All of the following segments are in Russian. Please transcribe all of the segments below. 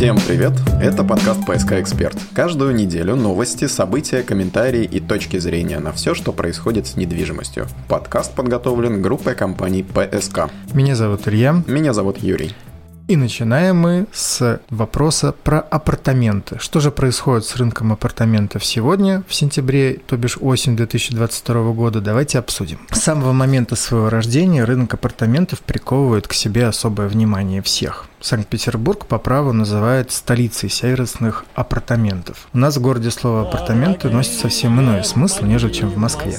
Всем привет! Это подкаст «ПСК Эксперт». Каждую неделю новости, события, комментарии и точки зрения на все, что происходит с недвижимостью. Подкаст подготовлен группой компаний «ПСК». Меня зовут Илья. Меня зовут Юрий. И начинаем мы с вопроса про апартаменты. Что же происходит с рынком апартаментов сегодня, в сентябре, то бишь осень 2022 года, давайте обсудим. С самого момента своего рождения рынок апартаментов приковывает к себе особое внимание всех. Санкт-Петербург по праву называют столицей сервисных апартаментов. У нас в городе слово «апартаменты» носит совсем иной смысл, нежели чем в Москве.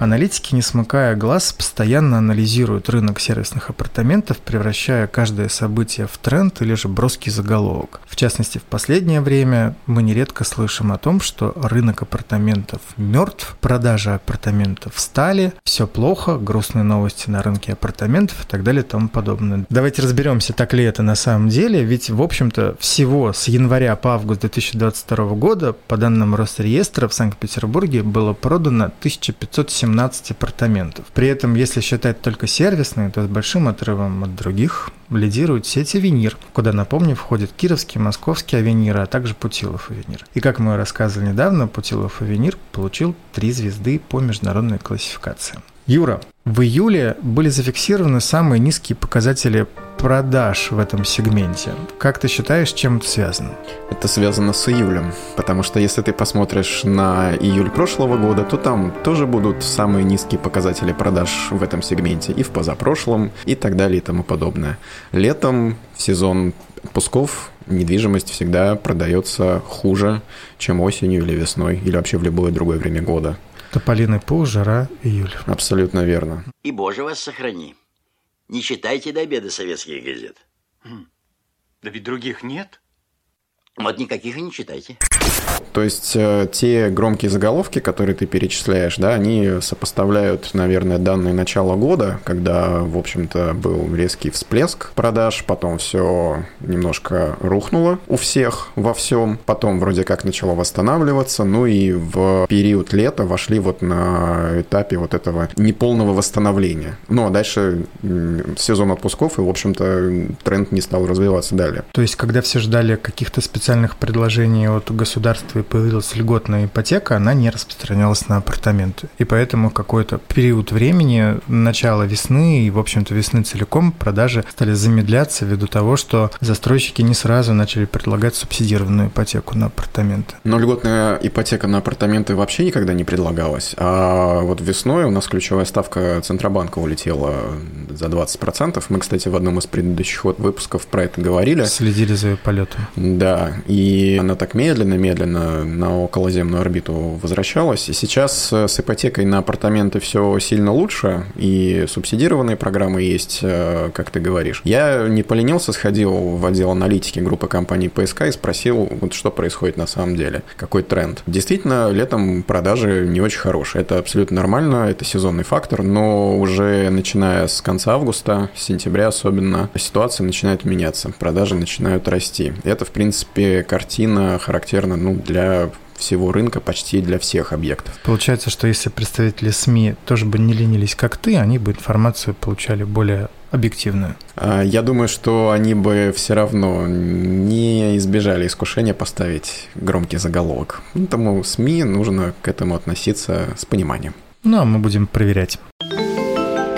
Аналитики, не смыкая глаз, постоянно анализируют рынок сервисных апартаментов, превращая каждое событие в тренд или же броский заголовок. В частности, в последнее время мы нередко слышим о том, что рынок апартаментов мертв, продажи апартаментов стали, все плохо, грустные новости на рынке апартаментов и так далее и тому подобное. Давайте разберемся, так ли это на самом деле, ведь, в общем-то, всего с января по август 2022 года, по данным Росреестра, в Санкт-Петербурге было продано 1570 17 апартаментов. При этом, если считать только сервисные, то с большим отрывом от других лидирует сеть «Авенир», куда, напомню, входит Кировский, Московский «Авенир», а также Путилов «Авенир». И, как мы рассказывали недавно, Путилов «Авенир» получил три звезды по международной классификации. Юра, в июле были зафиксированы самые низкие показатели продаж в этом сегменте. Как ты считаешь, чем это связано? Это связано с июлем, потому что если ты посмотришь на июль прошлого года, то там тоже будут самые низкие показатели продаж в этом сегменте и в позапрошлом и так далее и тому подобное. Летом в сезон отпусков недвижимость всегда продается хуже, чем осенью или весной, или вообще в любое другое время года. Тополиный пол, жара, июль. Абсолютно верно. И Боже вас сохрани. Не читайте до обеда советских газет. Да ведь других нет. Вот никаких и не читайте. То есть э, те громкие заголовки, которые ты перечисляешь, да, они сопоставляют, наверное, данные начала года, когда, в общем-то, был резкий всплеск продаж, потом все немножко рухнуло у всех во всем, потом вроде как начало восстанавливаться, ну и в период лета вошли вот на этапе вот этого неполного восстановления. Ну а дальше сезон отпусков, и, в общем-то, тренд не стал развиваться далее. То есть, когда все ждали каких-то специальных предложений от государства появилась льготная ипотека, она не распространялась на апартаменты. И поэтому какой-то период времени, начало весны и, в общем-то, весны целиком продажи стали замедляться ввиду того, что застройщики не сразу начали предлагать субсидированную ипотеку на апартаменты. Но льготная ипотека на апартаменты вообще никогда не предлагалась. А вот весной у нас ключевая ставка Центробанка улетела за 20%. Мы, кстати, в одном из предыдущих выпусков про это говорили. Следили за ее полетом. Да, и она так медленно-медленно на околоземную орбиту возвращалась. И сейчас э, с ипотекой на апартаменты все сильно лучше, и субсидированные программы есть, э, как ты говоришь. Я не поленился, сходил в отдел аналитики группы компаний ПСК и спросил, вот что происходит на самом деле, какой тренд. Действительно, летом продажи не очень хорошие. Это абсолютно нормально, это сезонный фактор, но уже начиная с конца августа, с сентября особенно, ситуация начинает меняться, продажи начинают расти. Это, в принципе, картина характерна ну, для всего рынка, почти для всех объектов. Получается, что если представители СМИ тоже бы не ленились, как ты, они бы информацию получали более объективную? А, я думаю, что они бы все равно не избежали искушения поставить громкий заголовок. Поэтому СМИ нужно к этому относиться с пониманием. Ну, а мы будем проверять.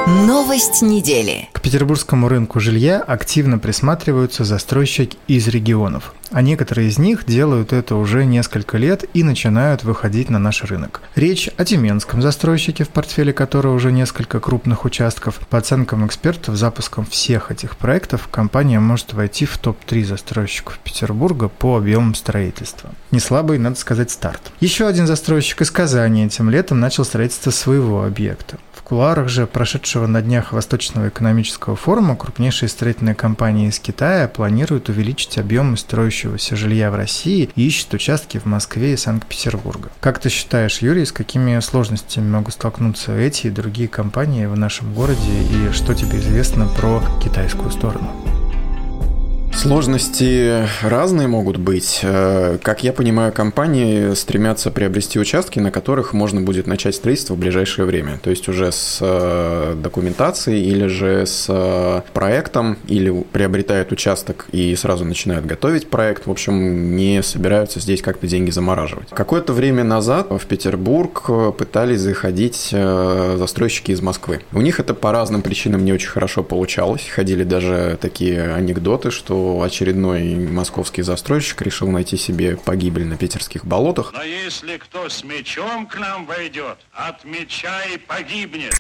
Новость недели. К петербургскому рынку жилья активно присматриваются застройщики из регионов. А некоторые из них делают это уже несколько лет и начинают выходить на наш рынок. Речь о тюменском застройщике, в портфеле которого уже несколько крупных участков. По оценкам экспертов, запуском всех этих проектов компания может войти в топ-3 застройщиков Петербурга по объемам строительства. Не слабый, надо сказать, старт. Еще один застройщик из Казани этим летом начал строительство своего объекта кулуарах же прошедшего на днях Восточного экономического форума крупнейшие строительные компании из Китая планируют увеличить объемы строящегося жилья в России и ищут участки в Москве и Санкт-Петербурге. Как ты считаешь, Юрий, с какими сложностями могут столкнуться эти и другие компании в нашем городе и что тебе известно про китайскую сторону? Сложности разные могут быть. Э, как я понимаю, компании стремятся приобрести участки, на которых можно будет начать строительство в ближайшее время. То есть уже с э, документацией или же с э, проектом, или приобретают участок и сразу начинают готовить проект. В общем, не собираются здесь как-то деньги замораживать. Какое-то время назад в Петербург пытались заходить застройщики из Москвы. У них это по разным причинам не очень хорошо получалось. Ходили даже такие анекдоты, что очередной московский застройщик решил найти себе погибель на питерских болотах. Но если кто с мечом к нам войдет, от меча и погибнет.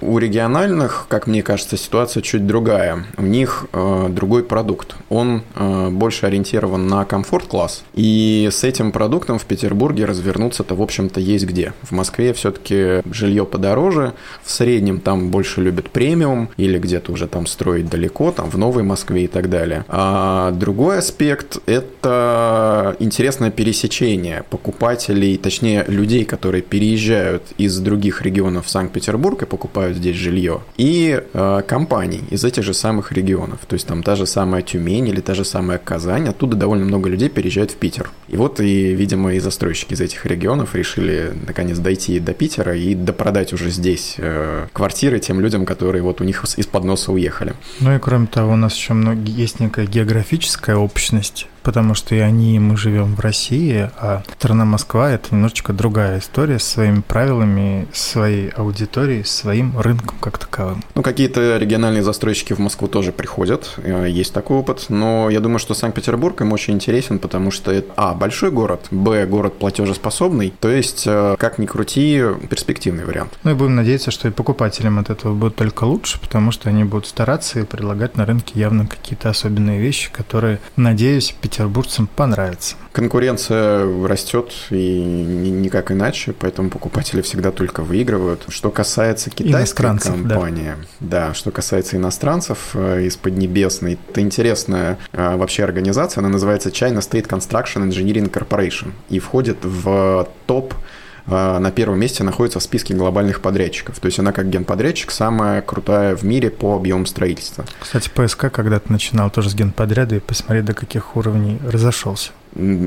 У региональных, как мне кажется, ситуация чуть другая. У них э, другой продукт. Он э, больше ориентирован на комфорт-класс. И с этим продуктом в Петербурге развернуться-то, в общем-то, есть где. В Москве все-таки жилье подороже. В среднем там больше любят премиум или где-то уже там строить далеко, там в Новой Москве и так далее. А другой аспект – это интересное пересечение покупателей, точнее людей, которые переезжают из других регионов в Санкт-Петербург и покупают здесь жилье, и э, компаний из этих же самых регионов. То есть там та же самая Тюмень или та же самая Казань, оттуда довольно много людей переезжают в Питер. И вот и, видимо, и застройщики из этих регионов решили наконец дойти до Питера и допродать уже здесь э, квартиры тем людям, которые вот у них из-под носа уехали. Ну и кроме того, у нас еще много, есть некая географическая общность потому что и они, и мы живем в России, а страна Москва – это немножечко другая история с своими правилами, своей аудиторией, своим рынком как таковым. Ну, какие-то региональные застройщики в Москву тоже приходят, э, есть такой опыт, но я думаю, что Санкт-Петербург им очень интересен, потому что это, а, большой город, б, город платежеспособный, то есть, э, как ни крути, перспективный вариант. Ну и будем надеяться, что и покупателям от этого будет только лучше, потому что они будут стараться и предлагать на рынке явно какие-то особенные вещи, которые, надеюсь, петербуржцам понравится. Конкуренция растет и никак иначе, поэтому покупатели всегда только выигрывают. Что касается китайской компании, да. да, что касается иностранцев э, из Поднебесной, это интересная э, вообще организация, она называется China State Construction Engineering Corporation и входит в топ на первом месте находится в списке глобальных подрядчиков. То есть она как генподрядчик самая крутая в мире по объему строительства. Кстати, ПСК когда-то начинал тоже с генподряда и посмотри, до каких уровней разошелся.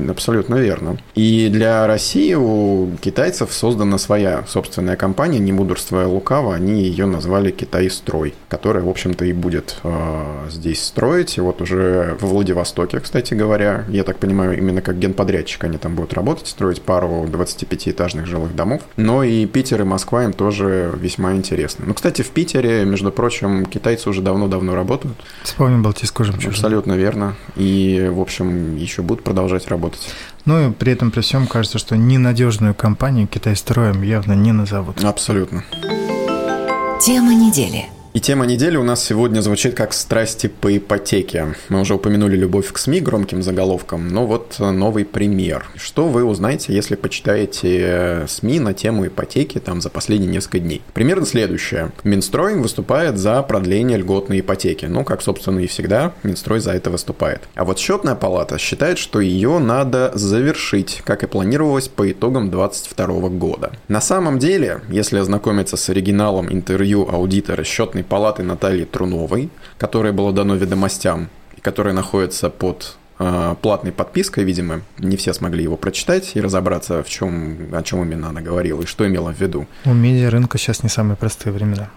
Абсолютно верно. И для России у китайцев создана своя собственная компания, не мудрствуя лукаво, они ее назвали Китай-строй, которая, в общем-то, и будет э, здесь строить. И вот уже в Владивостоке, кстати говоря, я так понимаю, именно как генподрядчик они там будут работать, строить пару 25-этажных жилых домов. Но и Питер и Москва им тоже весьма интересны. Ну, кстати, в Питере, между прочим, китайцы уже давно-давно работают. Вспомним Балтийскую жемчужину. Абсолютно верно. И, в общем, еще будут продолжать продолжать работать. Ну и при этом при всем кажется, что ненадежную компанию Китай строим явно не назовут. Абсолютно. Тема недели – и тема недели у нас сегодня звучит как «Страсти по ипотеке». Мы уже упомянули любовь к СМИ громким заголовком, но вот новый пример. Что вы узнаете, если почитаете СМИ на тему ипотеки там за последние несколько дней? Примерно следующее. Минстрой выступает за продление льготной ипотеки. Ну, как, собственно, и всегда, Минстрой за это выступает. А вот счетная палата считает, что ее надо завершить, как и планировалось по итогам 2022 года. На самом деле, если ознакомиться с оригиналом интервью аудитора счетной Общественной палаты Натальи Труновой, которое было дано ведомостям, и которое находится под э, платной подпиской, видимо, не все смогли его прочитать и разобраться, в чем, о чем именно она говорила и что имела в виду. У медиа рынка сейчас не самые простые времена.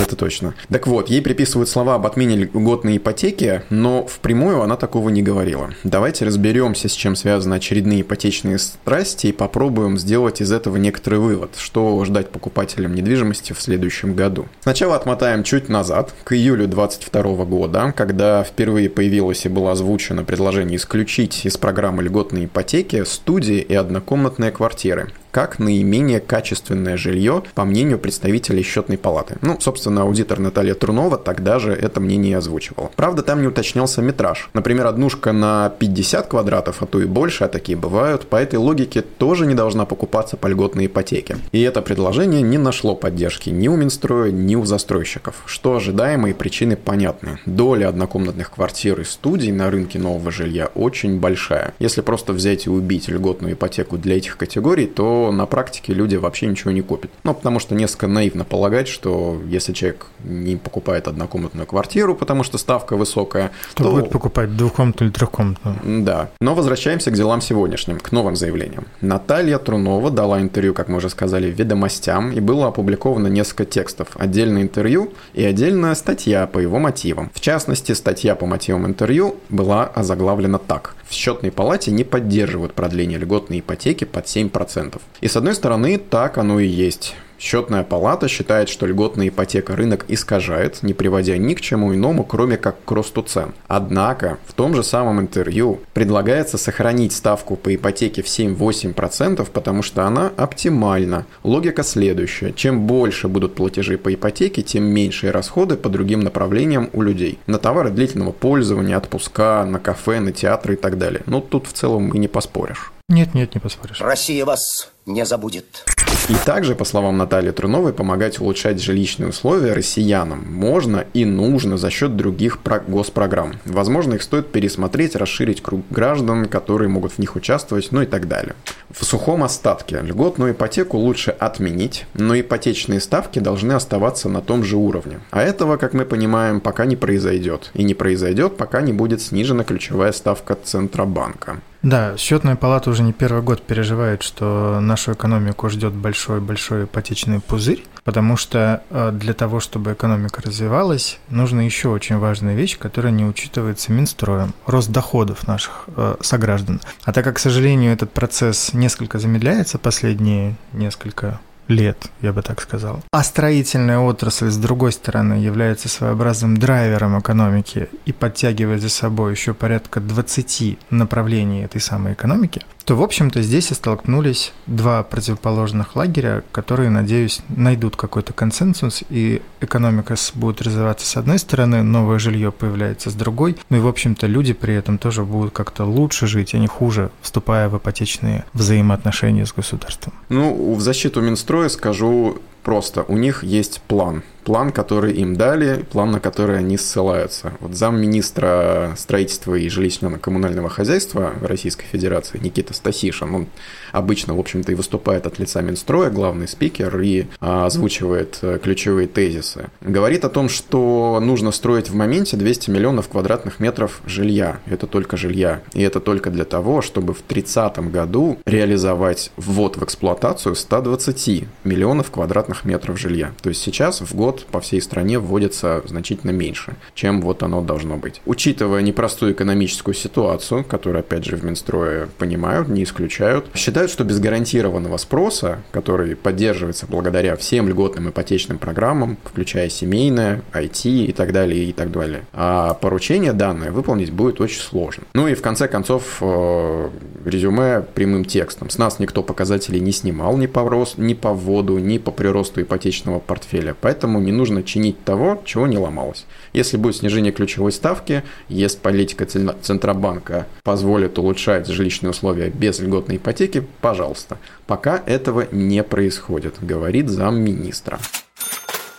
Это точно. Так вот, ей приписывают слова об отмене льготной ипотеки, но впрямую она такого не говорила. Давайте разберемся, с чем связаны очередные ипотечные страсти и попробуем сделать из этого некоторый вывод, что ждать покупателям недвижимости в следующем году. Сначала отмотаем чуть назад, к июлю 2022 года, когда впервые появилось и было озвучено предложение исключить из программы льготной ипотеки студии и однокомнатные квартиры как наименее качественное жилье, по мнению представителей счетной палаты. Ну, собственно, аудитор Наталья Трунова тогда же это мнение озвучивала. Правда, там не уточнялся метраж. Например, однушка на 50 квадратов, а то и больше, а такие бывают, по этой логике тоже не должна покупаться по льготной ипотеке. И это предложение не нашло поддержки ни у Минстроя, ни у застройщиков. Что ожидаемые причины понятны. Доля однокомнатных квартир и студий на рынке нового жилья очень большая. Если просто взять и убить льготную ипотеку для этих категорий, то то на практике люди вообще ничего не купят. Ну, потому что несколько наивно полагать, что если человек не покупает однокомнатную квартиру, потому что ставка высокая, то, то... будет покупать двухкомнатную или трехкомнатную. Да. Но возвращаемся к делам сегодняшним, к новым заявлениям. Наталья Трунова дала интервью, как мы уже сказали, ведомостям, и было опубликовано несколько текстов. Отдельное интервью и отдельная статья по его мотивам. В частности, статья по мотивам интервью была озаглавлена так. В счетной палате не поддерживают продление льготной ипотеки под 7%. И с одной стороны, так оно и есть. Счетная палата считает, что льготная ипотека рынок искажает, не приводя ни к чему иному, кроме как к росту цен. Однако, в том же самом интервью предлагается сохранить ставку по ипотеке в 7-8%, потому что она оптимальна. Логика следующая. Чем больше будут платежи по ипотеке, тем меньшие расходы по другим направлениям у людей. На товары длительного пользования, отпуска, на кафе, на театры и так далее. Ну, тут в целом и не поспоришь. Нет, нет, не поспоришь. Россия вас не забудет. И также, по словам Натальи Труновой, помогать улучшать жилищные условия россиянам можно и нужно за счет других госпрограмм. Возможно, их стоит пересмотреть, расширить круг граждан, которые могут в них участвовать, ну и так далее. В сухом остатке льготную ипотеку лучше отменить, но ипотечные ставки должны оставаться на том же уровне. А этого, как мы понимаем, пока не произойдет. И не произойдет, пока не будет снижена ключевая ставка Центробанка. Да, счетная палата уже не первый год переживает, что нашу экономику ждет большой-большой ипотечный пузырь, потому что э, для того, чтобы экономика развивалась, нужна еще очень важная вещь, которая не учитывается Минстроем – рост доходов наших э, сограждан. А так как, к сожалению, этот процесс несколько замедляется последние несколько лет, я бы так сказал. А строительная отрасль, с другой стороны, является своеобразным драйвером экономики и подтягивает за собой еще порядка 20 направлений этой самой экономики, то, в общем-то, здесь и столкнулись два противоположных лагеря, которые, надеюсь, найдут какой-то консенсус, и экономика будет развиваться с одной стороны, новое жилье появляется с другой, ну и, в общем-то, люди при этом тоже будут как-то лучше жить, а не хуже, вступая в ипотечные взаимоотношения с государством. Ну, в защиту Минстроя скажу просто. У них есть план план, который им дали, план, на который они ссылаются. Вот замминистра строительства и жилищно-коммунального хозяйства Российской Федерации Никита Стасишин, он обычно, в общем-то, и выступает от лица Минстроя, главный спикер, и а, озвучивает э, ключевые тезисы. Говорит о том, что нужно строить в моменте 200 миллионов квадратных метров жилья. Это только жилья. И это только для того, чтобы в 30 году реализовать ввод в эксплуатацию 120 миллионов квадратных метров жилья. То есть сейчас в год год по всей стране вводится значительно меньше, чем вот оно должно быть. Учитывая непростую экономическую ситуацию, которую, опять же, в Минстрое понимают, не исключают, считают, что без гарантированного спроса, который поддерживается благодаря всем льготным ипотечным программам, включая семейное, IT и так далее, и так далее, а поручение данное выполнить будет очень сложно. Ну и в конце концов, э, резюме прямым текстом. С нас никто показателей не снимал ни по, рост, ни по вводу, ни по приросту ипотечного портфеля, поэтому не нужно чинить того, чего не ломалось. Если будет снижение ключевой ставки, если политика Центробанка позволит улучшать жилищные условия без льготной ипотеки, пожалуйста. Пока этого не происходит, говорит замминистра.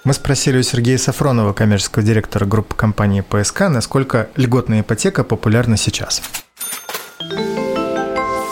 Мы спросили у Сергея Сафронова, коммерческого директора группы компании ПСК, насколько льготная ипотека популярна сейчас.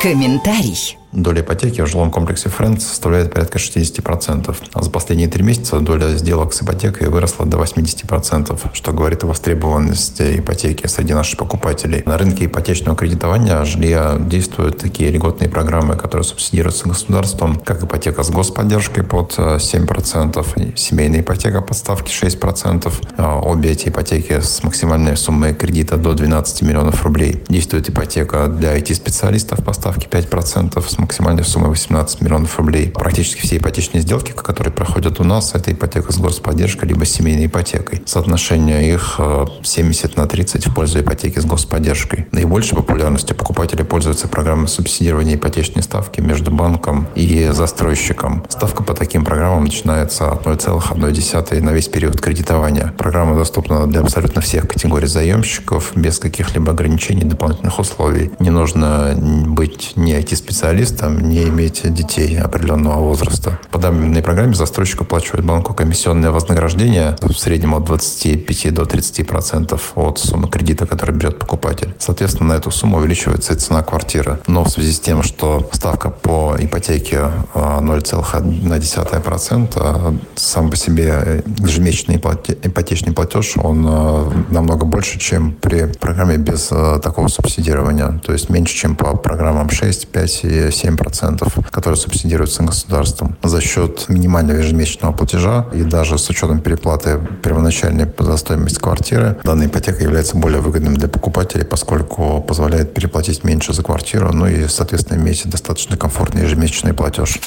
Комментарий. Доля ипотеки в жилом комплексе Friends составляет порядка 60%, а за последние три месяца доля сделок с ипотекой выросла до 80%, что говорит о востребованности ипотеки среди наших покупателей. На рынке ипотечного кредитования жилья действуют такие льготные программы, которые субсидируются государством, как ипотека с господдержкой под 7%, э, семейная ипотека под ставки 6%. А обе эти ипотеки с максимальной суммой кредита до 12 миллионов рублей. Действует ипотека для IT-специалистов по ставке 5%, с максимальной суммой 18 миллионов рублей. Практически все ипотечные сделки, которые проходят у нас, это ипотека с господдержкой, либо семейной ипотекой. Соотношение их 70 э, на 30 в пользу ипотеки с господдержкой. Наибольшей популярностью покупатели пользуются программой субсидирования ипотечной ставки между банком и застройщиком. Ставка по таким программам начинается от 0,1 на весь период кредитования. Программа доступна для абсолютно всех категорий заемщиков без каких-либо ограничений, дополнительных условий. Не нужно быть ни IT-специалистом, специалистам не иметь детей определенного возраста. По данной программе застройщик оплачивает банку комиссионное вознаграждение в среднем от 25 до 30 процентов от суммы кредита, который берет покупатель. Соответственно, на эту сумму увеличивается и цена квартиры. Но в связи с тем, что ставка по ипотеке 0,1%, а, сам по себе ежемесячный ипотечный платеж, он а, намного больше, чем при программе без а, такого субсидирования. То есть меньше, чем по программам 6, 5 и 7 процентов, которые субсидируются государством. За счет минимального ежемесячного платежа и даже с учетом переплаты первоначальной за стоимость квартиры, данная ипотека является более выгодным для покупателей, поскольку позволяет переплатить меньше за квартиру, ну и, соответственно, иметь достаточно комфортный ежемесячный платеж.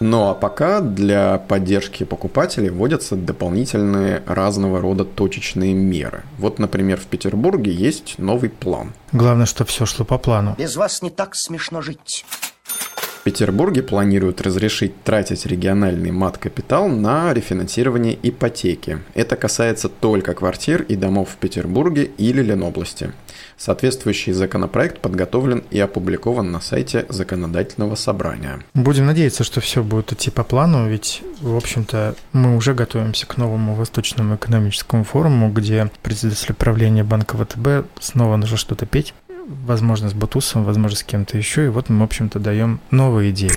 Ну а пока для поддержки покупателей вводятся дополнительные разного рода точечные меры. Вот, например, в Петербурге есть новый план. Главное, чтобы все шло по плану. Без вас не так смешно жить. В Петербурге планируют разрешить тратить региональный мат-капитал на рефинансирование ипотеки. Это касается только квартир и домов в Петербурге или Ленобласти. Соответствующий законопроект подготовлен и опубликован на сайте законодательного собрания. Будем надеяться, что все будет идти по плану, ведь, в общем-то, мы уже готовимся к новому Восточному экономическому форуму, где председатель правления Банка ВТБ снова нужно что-то петь возможно, с Батусом, возможно, с кем-то еще. И вот мы, в общем-то, даем новые идеи.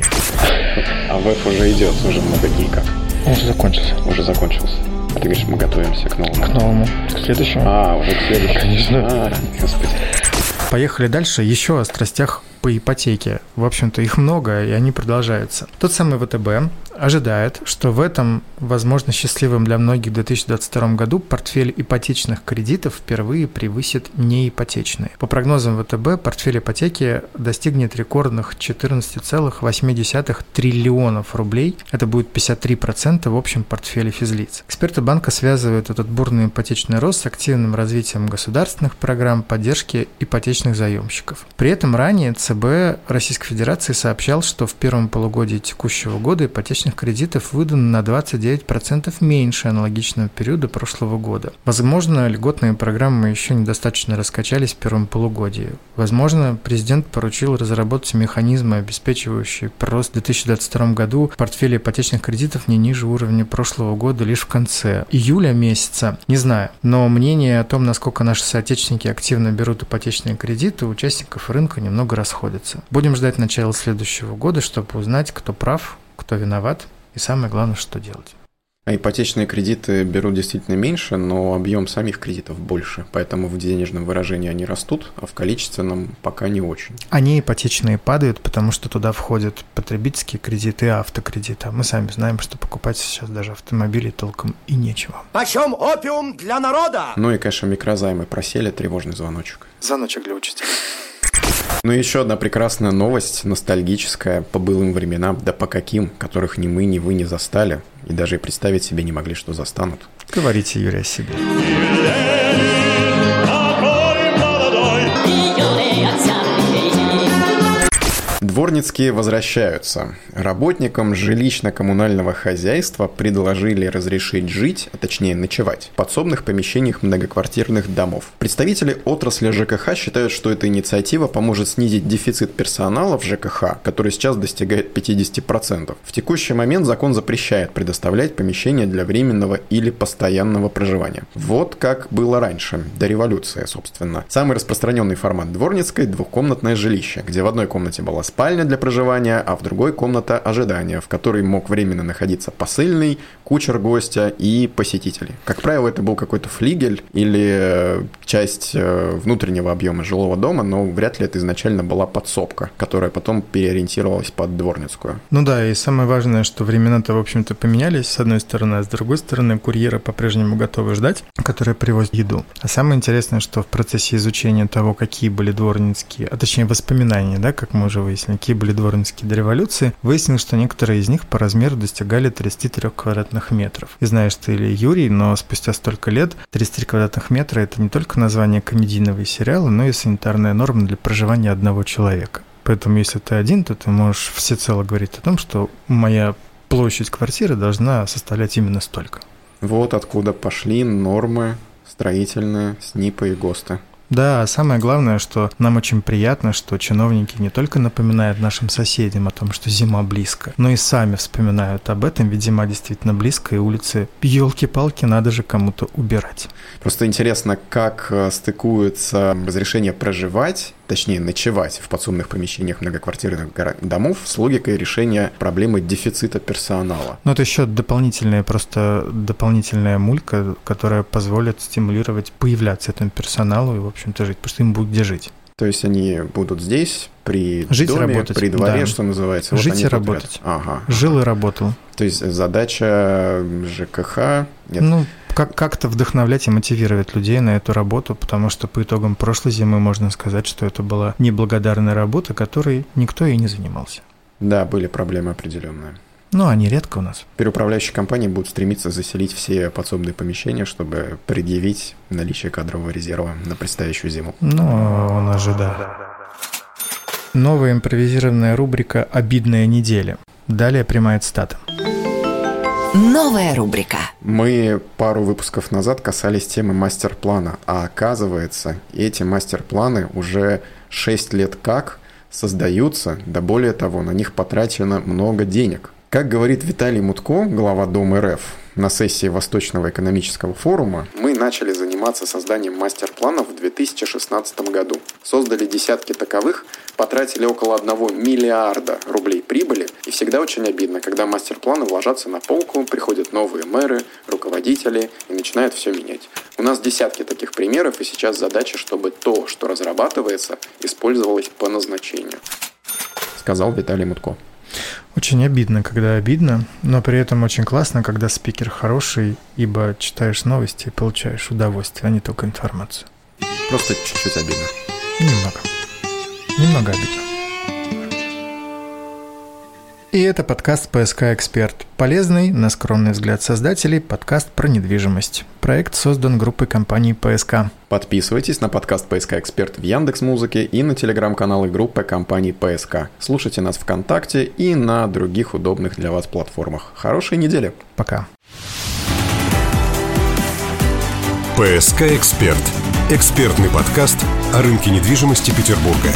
А веб уже идет, уже много гика. Он уже закончился. Уже закончился. Ты говоришь, мы готовимся к новому. К новому. К следующему. А, уже к следующему. Конечно. А, господи. Поехали дальше. Еще о страстях по ипотеке. В общем-то, их много, и они продолжаются. Тот самый ВТБ ожидает, что в этом, возможно, счастливом для многих 2022 году портфель ипотечных кредитов впервые превысит неипотечные. По прогнозам ВТБ, портфель ипотеки достигнет рекордных 14,8 триллионов рублей. Это будет 53% в общем портфеле физлиц. Эксперты банка связывают этот бурный ипотечный рост с активным развитием государственных программ поддержки ипотечных заемщиков. При этом ранее ЦБ Российской Федерации сообщал, что в первом полугодии текущего года ипотечных кредитов выдано на 29% меньше аналогичного периода прошлого года. Возможно, льготные программы еще недостаточно раскачались в первом полугодии. Возможно, президент поручил разработать механизмы, обеспечивающие прирост в 2022 году портфеля ипотечных кредитов не ниже уровня прошлого года лишь в конце июля месяца. Не знаю, но мнение о том, насколько наши соотечественники активно берут ипотечные кредиты, у участников рынка немного расходятся. Будем ждать начала следующего года, чтобы узнать, кто прав, кто виноват и самое главное, что делать. А ипотечные кредиты берут действительно меньше, но объем самих кредитов больше, поэтому в денежном выражении они растут, а в количественном пока не очень. Они ипотечные падают, потому что туда входят потребительские кредиты и автокредиты. А мы сами знаем, что покупать сейчас даже автомобили толком и нечего. Почем опиум для народа? Ну и, конечно, микрозаймы просели, тревожный звоночек. Звоночек для учителя. Ну и еще одна прекрасная новость, ностальгическая, по былым временам, да по каким, которых ни мы, ни вы не застали, и даже и представить себе не могли, что застанут. Говорите, Юрий, о себе. Дворницкие возвращаются. Работникам жилищно-коммунального хозяйства предложили разрешить жить, а точнее ночевать, в подсобных помещениях многоквартирных домов. Представители отрасли ЖКХ считают, что эта инициатива поможет снизить дефицит персонала в ЖКХ, который сейчас достигает 50%. В текущий момент закон запрещает предоставлять помещения для временного или постоянного проживания. Вот как было раньше, до революции, собственно. Самый распространенный формат дворницкой – двухкомнатное жилище, где в одной комнате была спальня для проживания, а в другой комната ожидания, в которой мог временно находиться посыльный, кучер гостя и посетители. Как правило, это был какой-то флигель или э, часть э, внутреннего объема жилого дома, но вряд ли это изначально была подсобка, которая потом переориентировалась под дворницкую. Ну да, и самое важное, что времена-то, в общем-то, поменялись, с одной стороны, а с другой стороны, курьеры по-прежнему готовы ждать, которые привозят еду. А самое интересное, что в процессе изучения того, какие были дворницкие, а точнее воспоминания, да, как мы уже выяснили, какие были дворницкие до революции, выяснилось, что некоторые из них по размеру достигали 33 квадратных метров. И знаешь ты или Юрий, но спустя столько лет 33 квадратных метра – это не только название комедийного сериала, но и санитарная норма для проживания одного человека. Поэтому если ты один, то ты можешь всецело говорить о том, что моя площадь квартиры должна составлять именно столько. Вот откуда пошли нормы строительные СНИПа и ГОСТа. Да, самое главное, что нам очень приятно, что чиновники не только напоминают нашим соседям о том, что зима близко, но и сами вспоминают об этом, ведь зима действительно близко, и улицы, елки-палки, надо же кому-то убирать. Просто интересно, как э, стыкуется разрешение проживать точнее ночевать в подсобных помещениях многоквартирных домов с логикой решения проблемы дефицита персонала. Ну, это еще дополнительная, просто дополнительная мулька, которая позволит стимулировать появляться этому персоналу и, в общем-то, жить, потому что им будет где жить. То есть они будут здесь, при Жить доме, работать, при дворе, да. что называется. Жить они и работать. Ага. Жил и работал. То есть задача ЖКХ... Нет, Ну, как- как-то вдохновлять и мотивировать людей на эту работу, потому что по итогам прошлой зимы можно сказать, что это была неблагодарная работа, которой никто и не занимался. Да, были проблемы определенные. Ну, они редко у нас. Переуправляющие компании будут стремиться заселить все подсобные помещения, чтобы предъявить наличие кадрового резерва на предстоящую зиму. Ну, у нас же да. Новая импровизированная рубрика «Обидная неделя». Далее прямая цитата. Новая рубрика. Мы пару выпусков назад касались темы мастер-плана, а оказывается, эти мастер-планы уже 6 лет как создаются, да более того, на них потрачено много денег. Как говорит Виталий Мутко, глава Дома РФ, на сессии Восточного экономического форума, мы начали заниматься созданием мастер-планов в 2016 году. Создали десятки таковых, потратили около 1 миллиарда рублей прибыли, и всегда очень обидно, когда мастер-планы ложатся на полку, приходят новые мэры, руководители и начинают все менять. У нас десятки таких примеров, и сейчас задача, чтобы то, что разрабатывается, использовалось по назначению. Сказал Виталий Мутко. Очень обидно, когда обидно, но при этом очень классно, когда спикер хороший, ибо читаешь новости и получаешь удовольствие, а не только информацию. Просто чуть-чуть обидно. Немного. Немного обидно. И это подкаст «ПСК Эксперт». Полезный, на скромный взгляд создателей, подкаст про недвижимость. Проект создан группой компаний «ПСК». Подписывайтесь на подкаст «ПСК Эксперт» в Яндекс Музыке и на телеграм-каналы группы компаний «ПСК». Слушайте нас ВКонтакте и на других удобных для вас платформах. Хорошей недели! Пока. «ПСК Эксперт» – экспертный подкаст о рынке недвижимости Петербурга.